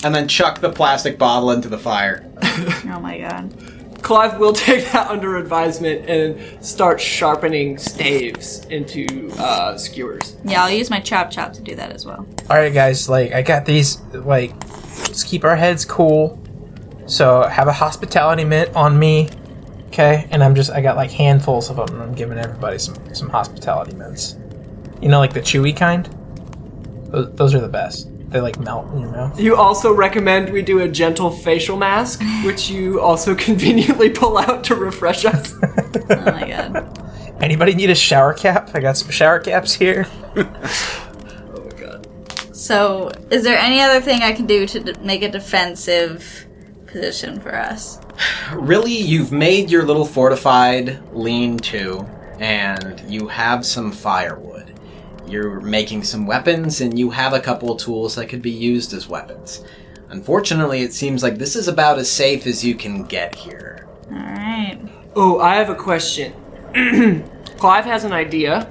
And then chuck the plastic bottle into the fire. Oh my god. Clive will take that under advisement and start sharpening staves into uh, skewers. Yeah, I'll use my chop chop to do that as well. All right, guys. Like, I got these. Like, let's keep our heads cool. So, have a hospitality mint on me, okay? And I'm just, I got like handfuls of them, and I'm giving everybody some some hospitality mints. You know, like the chewy kind. Those, those are the best. They like melt in your mouth. You also recommend we do a gentle facial mask, which you also conveniently pull out to refresh us. Oh my god. Anybody need a shower cap? I got some shower caps here. oh my god. So, is there any other thing I can do to d- make a defensive position for us? Really, you've made your little fortified lean to, and you have some firewood. You're making some weapons, and you have a couple of tools that could be used as weapons. Unfortunately, it seems like this is about as safe as you can get here. Alright. Oh, I have a question. Clive has an idea,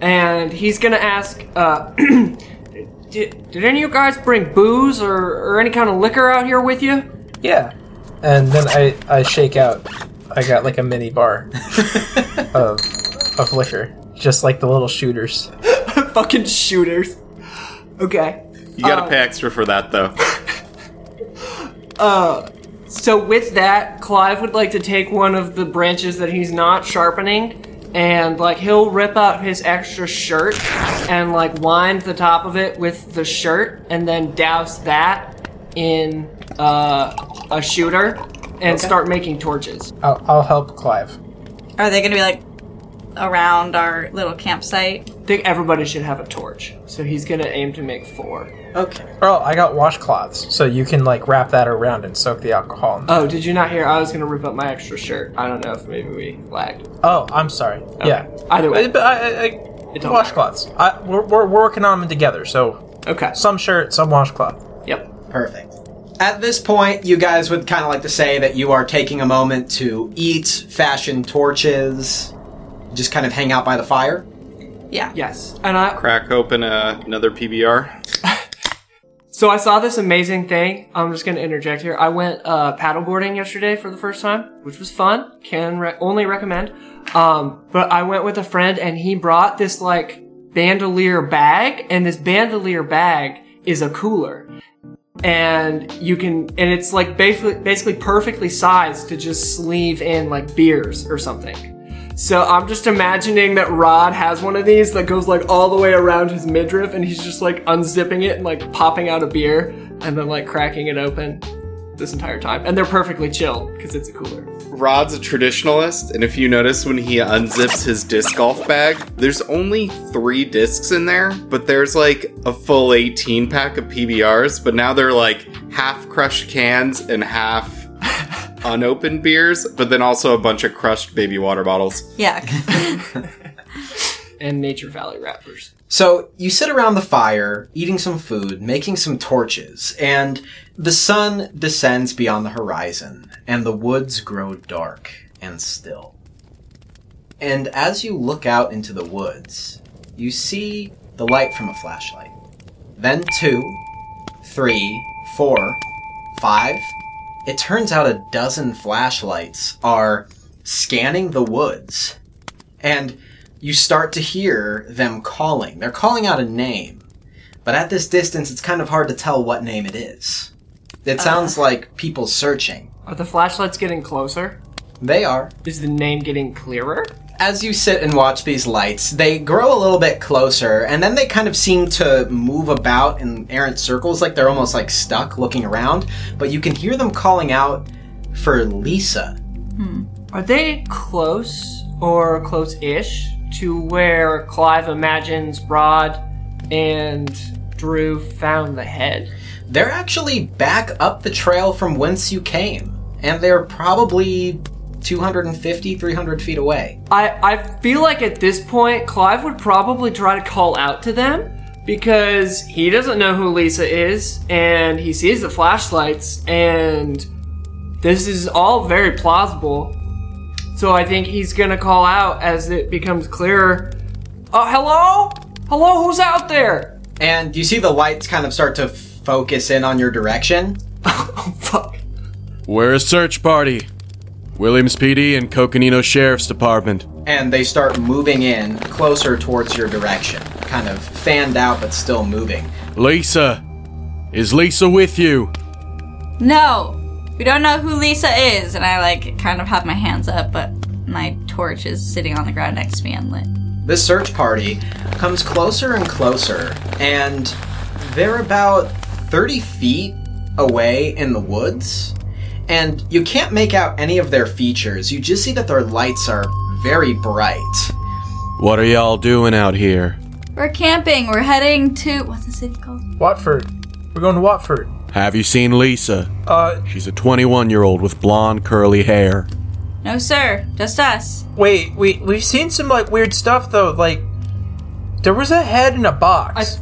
and he's gonna ask, uh, did, did any of you guys bring booze or, or any kind of liquor out here with you? Yeah. And then I I shake out. I got like a mini bar of of liquor, just like the little shooters. Fucking shooters. Okay. You gotta Um, pay extra for that though. uh, So with that, Clive would like to take one of the branches that he's not sharpening and like he'll rip out his extra shirt and like wind the top of it with the shirt and then douse that in uh, a shooter and start making torches. I'll, I'll help Clive. Are they gonna be like around our little campsite? I think everybody should have a torch. So he's gonna aim to make four. Okay. Oh, I got washcloths, so you can like wrap that around and soak the alcohol. In. Oh, did you not hear? I was gonna rip up my extra shirt. I don't know if maybe we lagged. Oh, I'm sorry. Yeah. Either way. Uh, But I, I, I, don't washcloths. I, we're, we're, we're working on them together. So Okay. some shirt, some washcloth. Yep. Perfect. At this point, you guys would kind of like to say that you are taking a moment to eat, fashion torches, just kind of hang out by the fire. Yeah. Yes. And I Crack open uh, another PBR. So I saw this amazing thing. I'm just going to interject here. I went uh, paddleboarding yesterday for the first time, which was fun. Can re- only recommend. Um, but I went with a friend and he brought this like bandolier bag, and this bandolier bag is a cooler. And you can, and it's like basically, basically perfectly sized to just sleeve in like beers or something. So I'm just imagining that Rod has one of these that goes like all the way around his midriff and he's just like unzipping it and like popping out a beer and then like cracking it open this entire time. And they're perfectly chill because it's a cooler. Rod's a traditionalist, and if you notice when he unzips his disc golf bag, there's only three discs in there, but there's like a full 18 pack of PBRs, but now they're like half crushed cans and half unopened beers, but then also a bunch of crushed baby water bottles. Yeah. And Nature Valley wrappers. So you sit around the fire, eating some food, making some torches, and the sun descends beyond the horizon, and the woods grow dark and still. And as you look out into the woods, you see the light from a flashlight. Then two, three, four, five, it turns out a dozen flashlights are scanning the woods. And you start to hear them calling. They're calling out a name. But at this distance, it's kind of hard to tell what name it is. It uh, sounds like people searching. Are the flashlights getting closer? They are. Is the name getting clearer? As you sit and watch these lights, they grow a little bit closer, and then they kind of seem to move about in errant circles, like they're almost like stuck looking around. But you can hear them calling out for Lisa. Hmm. Are they close or close-ish to where Clive imagines Rod and Drew found the head? They're actually back up the trail from whence you came, and they're probably 250, 300 feet away. I, I feel like at this point, Clive would probably try to call out to them because he doesn't know who Lisa is and he sees the flashlights and this is all very plausible. So I think he's gonna call out as it becomes clearer. Oh, hello? Hello, who's out there? And you see the lights kind of start to focus in on your direction. Oh, fuck. We're a search party. Williams PD and Coconino Sheriff's Department. and they start moving in closer towards your direction, kind of fanned out but still moving. Lisa! Is Lisa with you? No, we don't know who Lisa is. And I like kind of have my hands up, but my torch is sitting on the ground next to me unlit. This search party comes closer and closer, and they're about 30 feet away in the woods, and you can't make out any of their features. You just see that their lights are very bright. What are y'all doing out here? We're camping. We're heading to what's the city called? Watford. We're going to Watford. Have you seen Lisa? Uh, She's a 21 year old with blonde curly hair. No, sir. Just us. wait, we we've seen some like weird stuff though. Like there was a head in a box,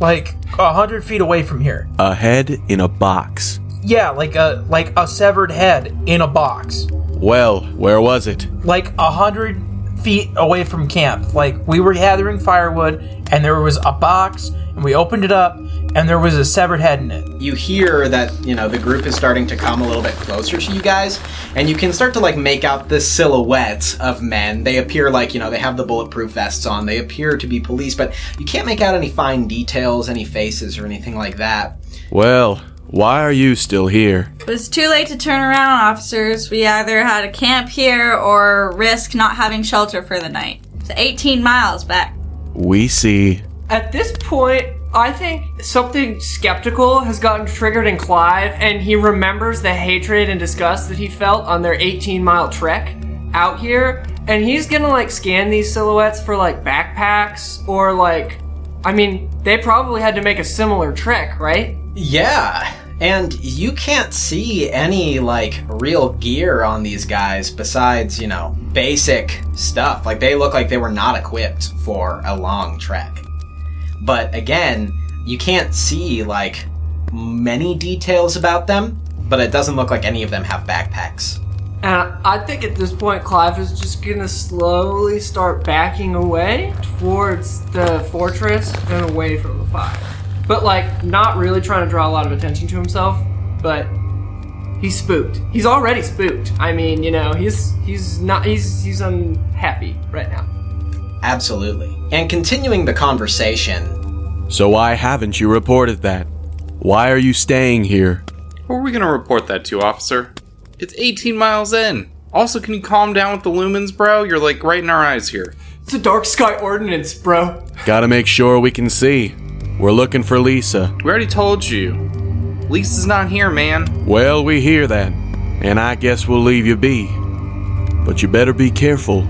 like a hundred feet away from here. A head in a box. Yeah, like a like a severed head in a box, Well, where was it? like a hundred feet away from camp. Like we were gathering firewood, and there was a box, and we opened it up, and there was a severed head in it. You hear that, you know, the group is starting to come a little bit closer to you guys, and you can start to like make out the silhouettes of men. They appear like, you know, they have the bulletproof vests on. They appear to be police, but you can't make out any fine details, any faces or anything like that. Well, why are you still here? It was too late to turn around, officers. We either had to camp here or risk not having shelter for the night. It's 18 miles back. We see. At this point, I think something skeptical has gotten triggered in Clive, and he remembers the hatred and disgust that he felt on their 18 mile trek out here, and he's gonna like scan these silhouettes for like backpacks or like. I mean, they probably had to make a similar trek, right? Yeah, and you can't see any like real gear on these guys besides, you know, basic stuff. Like they look like they were not equipped for a long trek. But again, you can't see like many details about them, but it doesn't look like any of them have backpacks. And I think at this point, Clive is just gonna slowly start backing away towards the fortress and away from the fire. But, like, not really trying to draw a lot of attention to himself, but he's spooked. He's already spooked. I mean, you know, he's he's not he's he's unhappy right now. Absolutely. And continuing the conversation, So why haven't you reported that? Why are you staying here? Who are we gonna report that to, officer? It's 18 miles in. Also, can you calm down with the lumens, bro? You're like right in our eyes here. It's a dark sky ordinance, bro. Gotta make sure we can see. We're looking for Lisa. We already told you. Lisa's not here, man. Well, we hear that, and I guess we'll leave you be. But you better be careful.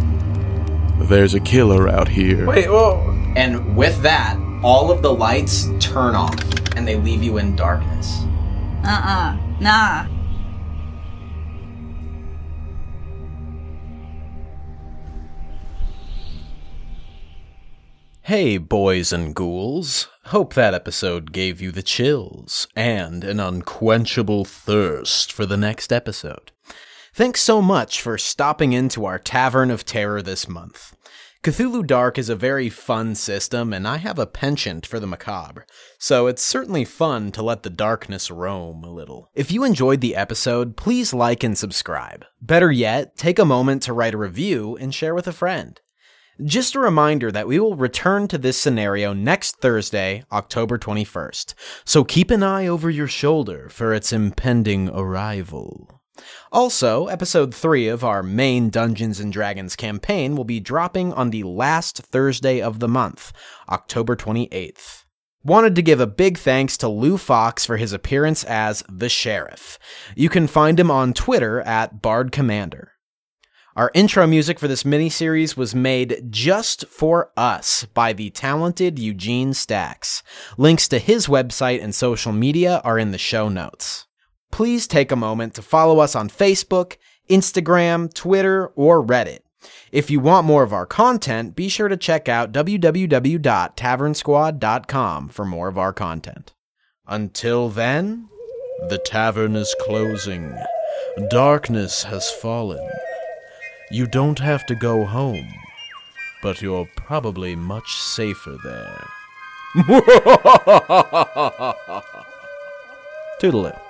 There's a killer out here. Wait, well, and with that, all of the lights turn off and they leave you in darkness. Uh uh Nah. Hey, boys and ghouls. Hope that episode gave you the chills and an unquenchable thirst for the next episode. Thanks so much for stopping into our Tavern of Terror this month. Cthulhu Dark is a very fun system, and I have a penchant for the macabre, so it's certainly fun to let the darkness roam a little. If you enjoyed the episode, please like and subscribe. Better yet, take a moment to write a review and share with a friend. Just a reminder that we will return to this scenario next Thursday, October 21st, so keep an eye over your shoulder for its impending arrival. Also, episode 3 of our main Dungeons and Dragons campaign will be dropping on the last Thursday of the month, October 28th. Wanted to give a big thanks to Lou Fox for his appearance as the Sheriff. You can find him on Twitter at Bard Commander. Our intro music for this mini series was made just for us by the talented Eugene Stacks. Links to his website and social media are in the show notes please take a moment to follow us on Facebook, Instagram, Twitter, or Reddit. If you want more of our content, be sure to check out www.tavernsquad.com for more of our content. Until then, the tavern is closing. Darkness has fallen. You don't have to go home, but you're probably much safer there. Toodaloo.